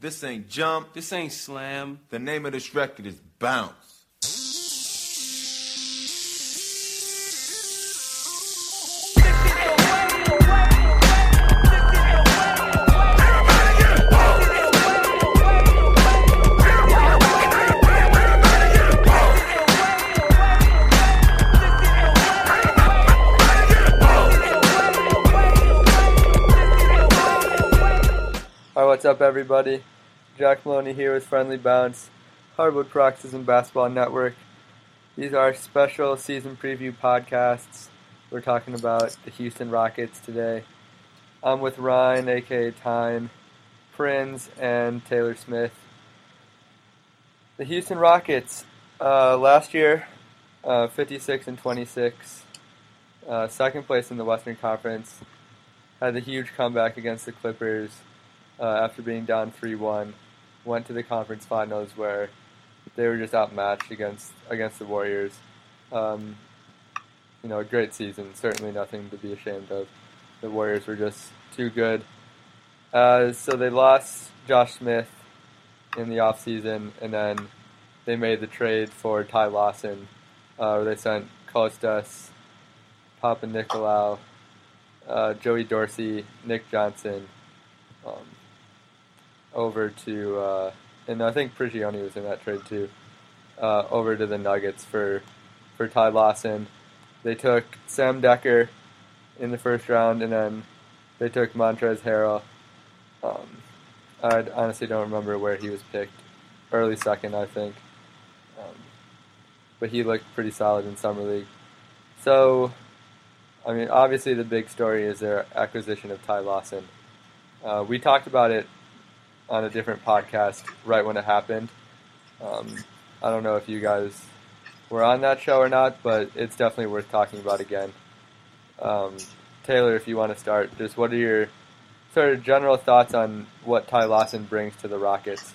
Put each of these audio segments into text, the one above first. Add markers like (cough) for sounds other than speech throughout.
This ain't jump. This ain't slam. The name of this record is Bounce. What's up, everybody? Jack Maloney here with Friendly Bounce, Hardwood Paroxysm Basketball Network. These are special season preview podcasts. We're talking about the Houston Rockets today. I'm with Ryan, aka Tyne, Prinz, and Taylor Smith. The Houston Rockets, uh, last year, uh, 56 and 26, uh, second place in the Western Conference, had a huge comeback against the Clippers uh, after being down 3-1, went to the conference finals where they were just outmatched against against the Warriors. Um, you know, a great season, certainly nothing to be ashamed of. The Warriors were just too good. Uh, so they lost Josh Smith in the offseason, and then they made the trade for Ty Lawson. Uh, where they sent Kostas, Papanikolaou, uh, Joey Dorsey, Nick Johnson, um, over to, uh, and I think Prigioni was in that trade too, uh, over to the Nuggets for for Ty Lawson. They took Sam Dekker in the first round, and then they took Montrezl Harrell. Um, I honestly don't remember where he was picked. Early second, I think. Um, but he looked pretty solid in summer league. So, I mean, obviously the big story is their acquisition of Ty Lawson. Uh, we talked about it on a different podcast right when it happened. Um, I don't know if you guys were on that show or not, but it's definitely worth talking about again. Um, Taylor, if you want to start, just what are your sort of general thoughts on what Ty Lawson brings to the Rockets?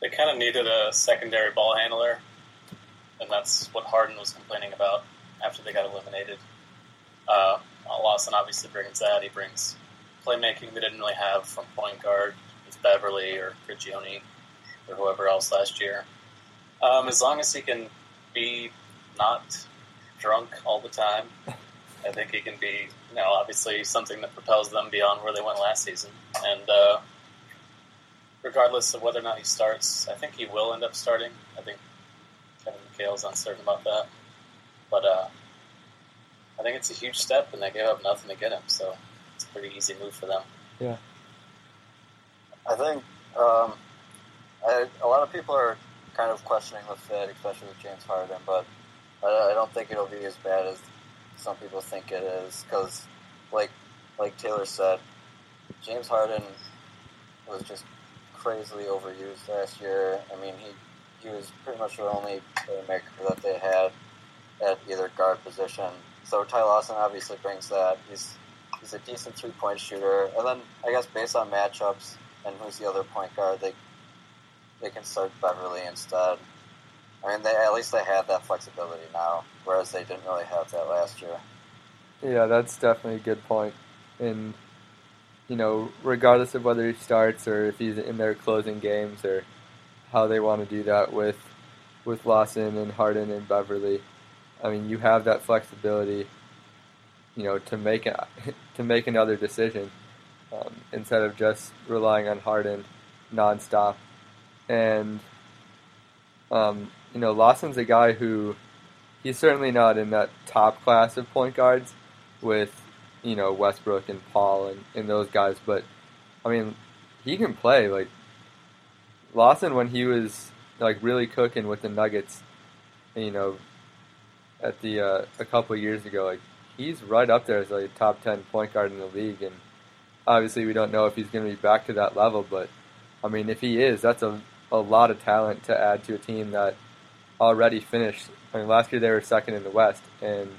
They kind of needed a secondary ball handler, and that's what Harden was complaining about after they got eliminated. Uh, Lawson obviously brings that. He brings playmaking they didn't really have from point guard with Beverley or Prigioni or whoever else last year. Um, as long as he can be not drunk all the time, (laughs) I think he can be, you know, obviously something that propels them beyond where they went last season. And uh, regardless of whether or not he starts, I think he will end up starting. I think Kevin McHale's uncertain about that. But uh, I think it's a huge step, and they gave up nothing to get him, so it's a pretty easy move for them. Yeah. I think um, I, a lot of people are kind of questioning the fit, especially with James Harden, but I, I don't think it'll be as bad as some people think it is. Because, like like Taylor said, James Harden was just crazily overused last year. I mean, he he was pretty much the only playmaker that they had at either guard position. So Ty Lawson obviously brings that. He's he's a decent three point shooter, and then I guess based on matchups and who's the other point guard, they they can start Beverley instead. I mean, they at least they have that flexibility now, whereas they didn't really have that last year. Yeah, that's definitely a good point. And you know, regardless of whether he starts or if he's in their closing games or how they want to do that with with Lawson and Harden and Beverley, I mean, you have that flexibility, you know, to make a, (laughs) to make another decision um, instead of just relying on Harden nonstop. And um, you know, Lawson's a guy who he's certainly not in that top class of point guards with you know Westbrook and Paul and, and those guys, but I mean, he can play like Lawson when he was like really cooking with the Nuggets, you know, at the uh, a couple of years ago. Like he's right up there as a top ten point guard in the league, and obviously we don't know if he's going to be back to that level. But I mean, if he is, that's a a lot of talent to add to a team that already finished. I mean, last year they were second in the West, and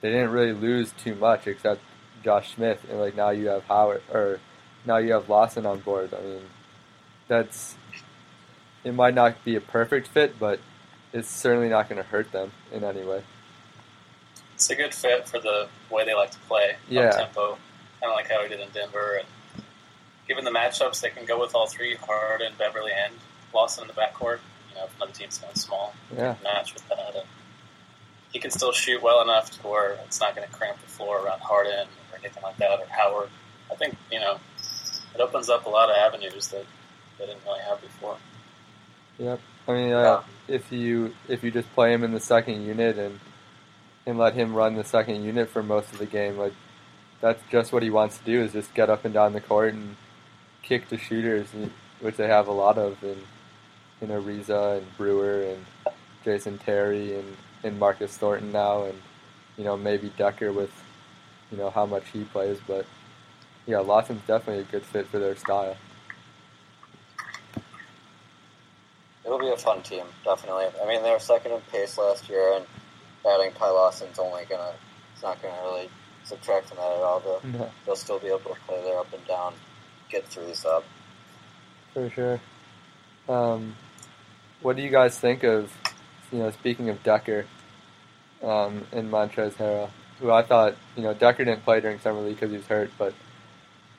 they didn't really lose too much except Josh Smith, and like now you have Howard or now you have Lawson on board. I mean, that's it might not be a perfect fit, but it's certainly not going to hurt them in any way. It's a good fit for the way they like to play, Yeah. tempo, kind of like how he did in Denver, and given the matchups, they can go with all three: Harden, Beverley, and Lawson in the backcourt. You know, if another team's going small, Yeah. match with that. And he can still shoot well enough to where it's not going to cramp the floor around Harden or anything like that, or Howard. I think you know it opens up a lot of avenues that they didn't really have before. Yep. I mean, uh, if you if you just play him in the second unit and and let him run the second unit for most of the game, like that's just what he wants to do is just get up and down the court and kick to shooters, which they have a lot of in in Ariza and Brewer and Jason Terry and, and Marcus Thornton now, and you know maybe Dekker with you know how much he plays, but yeah, Lawson's definitely a good fit for their style. It'll be a fun team, definitely. I mean, they were second in pace last year, and adding Ty Lawson's only gonna, it's not gonna really subtract from that at all. They'll, No. they'll still be able to play their up and down, get threes up. For sure. Um, what do you guys think of, you know, speaking of Dekker um, and Montrezl Harrell, who I thought, you know, Dekker didn't play during Summer League because he was hurt, but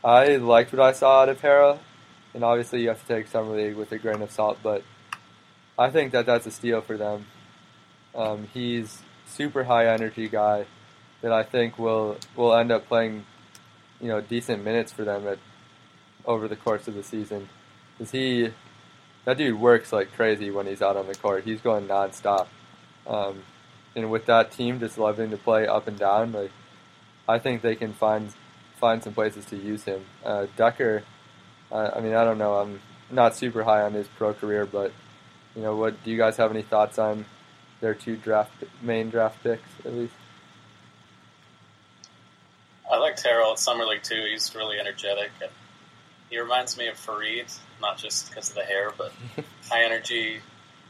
I liked what I saw out of Harrell, and obviously you have to take Summer League with a grain of salt, but I think that that's a steal for them. Um, he's super high energy guy that I think will will end up playing, you know, decent minutes for them at over the course of the season. Cause he, that dude works like crazy when he's out on the court. He's going nonstop, um, and with that team just loving to play up and down, like I think they can find find some places to use him. Uh, Dekker, uh, I mean, I don't know. I'm not super high on his pro career, but you know, what do you guys have any thoughts on their two draft main draft picks at least? I like Terrell at Summer League too. He's really energetic. And he reminds me of Faried, not just because of the hair, but (laughs) high energy,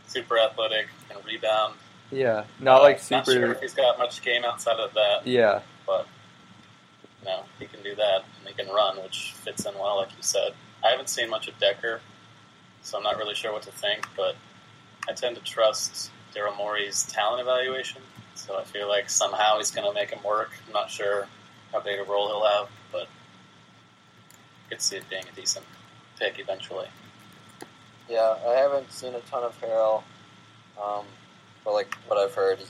super athletic, and rebound. Yeah, not like uh, Not sure super. if he's got much game outside of that, Yeah, but you know, he can do that and he can run, which fits in well, like you said. I haven't seen much of Dekker, so I'm not really sure what to think, but I tend to trust Daryl Morey's talent evaluation. So I feel like somehow he's going to make him work. I'm not sure how big a role he'll have, but I could see it being a decent pick eventually. Yeah, I haven't seen a ton of Harrell, um, but like what I've heard is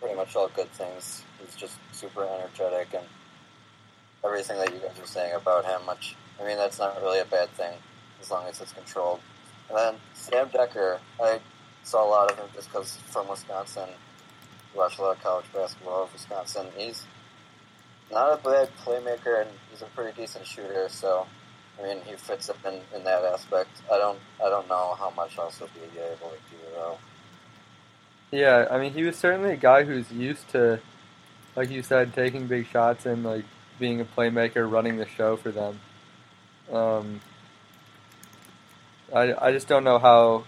pretty much all good things. He's just super energetic and everything that you guys are saying about him. Which I mean, that's not really a bad thing as long as it's controlled. And then Sam Dekker, I saw a lot of him just because from Wisconsin. Watched a lot of college basketball of Wisconsin. He's not a bad playmaker and he's a pretty decent shooter. So I mean, he fits up in, in that aspect. I don't I don't know how much else he'll be able to do though. Yeah, I mean, he was certainly a guy who's used to, like you said, taking big shots and like being a playmaker, running the show for them. Um, I I just don't know how,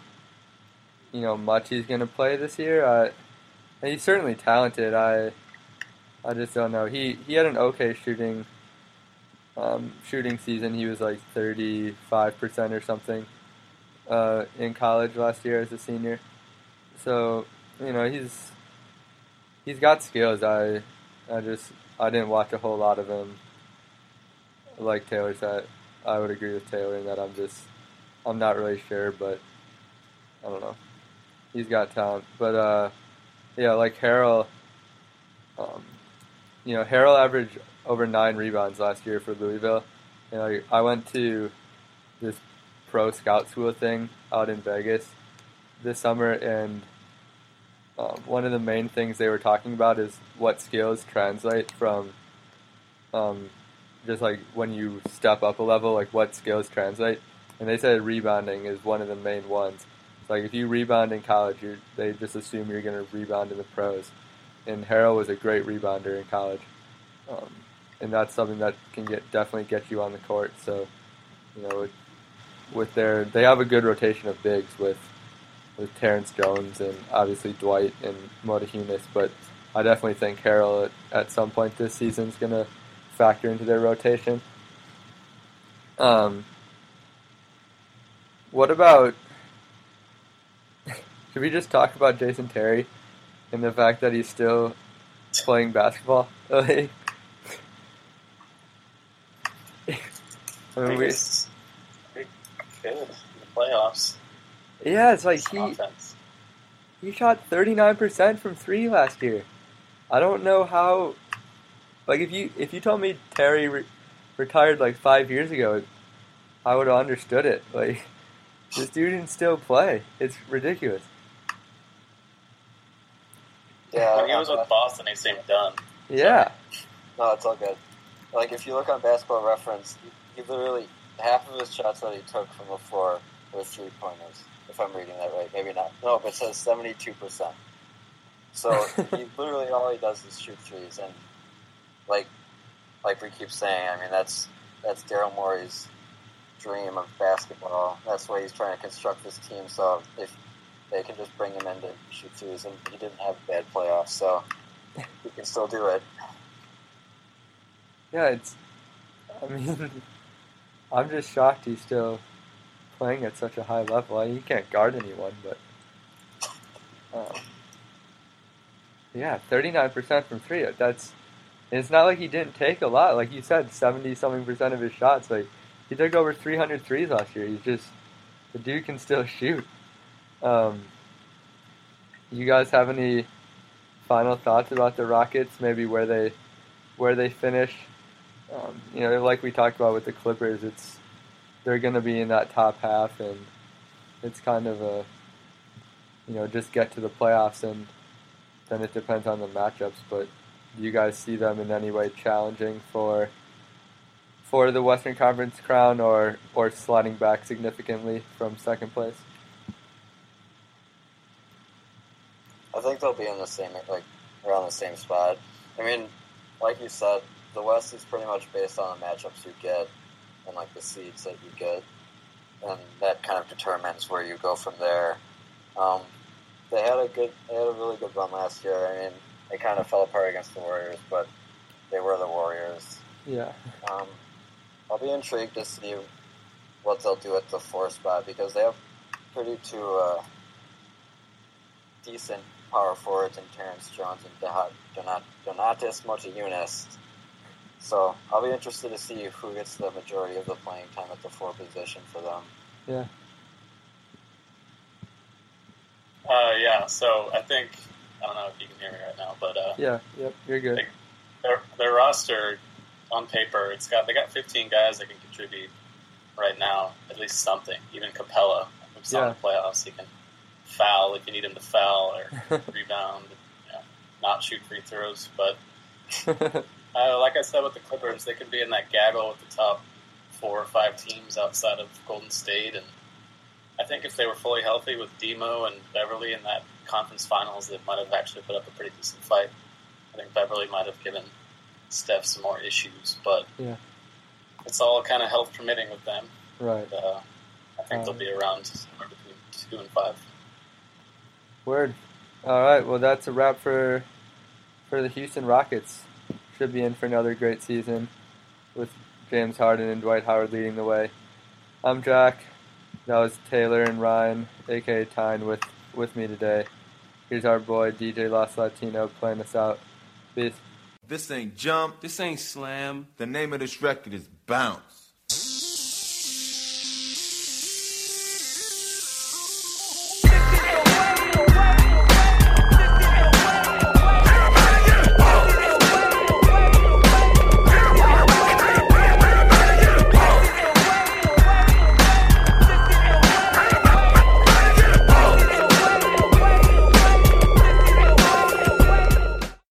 you know, much he's gonna play this year. I, he's certainly talented. I I just don't know. He he had an okay shooting. Um, shooting season, he was like thirty five percent or something uh, in college last year as a senior. So you know he's he's got skills. I I just I didn't watch a whole lot of him. Like Taylor said, I would agree with Taylor in that I'm just I'm not really sure, but I don't know. He's got talent, but uh, yeah, like Harrell. Um, you know, Harrell averaged over nine rebounds last year for Louisville. You know, I went to this pro scout school thing out in Vegas this summer, and um, one of the main things they were talking about is what skills translate from um, just like when you step up a level, like what skills translate. And they said rebounding is one of the main ones. It's like if you rebound in college, they just assume you're going to rebound in the pros. And Harrell was a great rebounder in college, um, and that's something that can get definitely get you on the court. So, you know, with, with their they have a good rotation of bigs with with Terrence Jones and obviously Dwight and Motiejunas, but I definitely think Harrell at, at some point this season is going to factor into their rotation. Um, what about? Should we just talk about Jason Terry and the fact that he's still playing basketball? (laughs) I mean, we, playoffs. yeah, it's like he he shot 39% from three last year. I don't know how. Like if you if you told me Terry re- retired like five years ago, I would have understood it. Like (laughs) this dude can still play. It's ridiculous. Yeah, when he was uh, with Boston, he seemed done. Yeah, No, it's all good. Like if you look on Basketball Reference, he, he literally half of his shots that he took from the floor were three pointers. If I'm reading that right, maybe not. No, but it says seventy two percent. So (laughs) he literally all he does is shoot threes, and like like we keep saying, I mean that's that's Daryl Morey's dream of basketball. That's why he's trying to construct this team. So if they can just bring him in to shoot threes, and he didn't have bad playoffs, so he can still do it. yeah. It's. I mean, (laughs) I'm just shocked he's still playing at such a high level. I mean, he can't guard anyone, but. Um, yeah, 39% from three. That's. It's not like he didn't take a lot. Like you said, 70 something percent of his shots. Like he took over 300 threes last year. He's just the dude can still (laughs) shoot. Um, you guys have any final thoughts about the Rockets? Maybe where they where they finish. Um, you know, like we talked about with the Clippers, it's they're going to be in that top half, and it's kind of a you know just get to the playoffs, and then it depends on the matchups. But do you guys see them in any way challenging for for the Western Conference crown, or or sliding back significantly from second place? I think they'll be in the same like around the same spot. I mean, like you said, the West is pretty much based on the matchups you get and like the seeds that you get, and that kind of determines where you go from there. Um, they had a good, they had a really good run last year. I mean, they kind of fell apart against the Warriors, but they were the Warriors. Yeah, Um, I'll be intrigued to see what they'll do at the four spot because they have pretty two uh, decent power forwards in Terrence Jones and Donat- Donat- Donatas Motiejunas. So I'll be interested to see who gets the majority of the playing time at the four position for them. yeah, Uh, yeah, so I think I don't know if you can hear me right now, but uh, yeah, yep. You're good. their their roster on paper, it's got they got 15 guys that can contribute right now, at least something. Even Capela, we saw in Yeah. the playoffs, he can foul if you need him to foul or (laughs) rebound, you know, not shoot free throws. But (laughs) uh, like I said with the Clippers, they could be in that gaggle with the top four or five teams outside of Golden State, and I think if they were fully healthy with Demo and Beverley in that conference finals, they might have actually put up a pretty decent fight. I think Beverley might have given Steph some more issues, but Yeah. it's all kind of health permitting with them. right. Uh, I think they'll be around somewhere between two and five. Word. All right. Well, that's a wrap for for the Houston Rockets. Should be in for another great season with James Harden and Dwight Howard leading the way. I'm Jack. That was Taylor and Ryan, aka Tyne, with with me today. Here's our boy DJ Los Latino playing us out. Peace. This ain't jump. This ain't slam. The name of this record is bounce.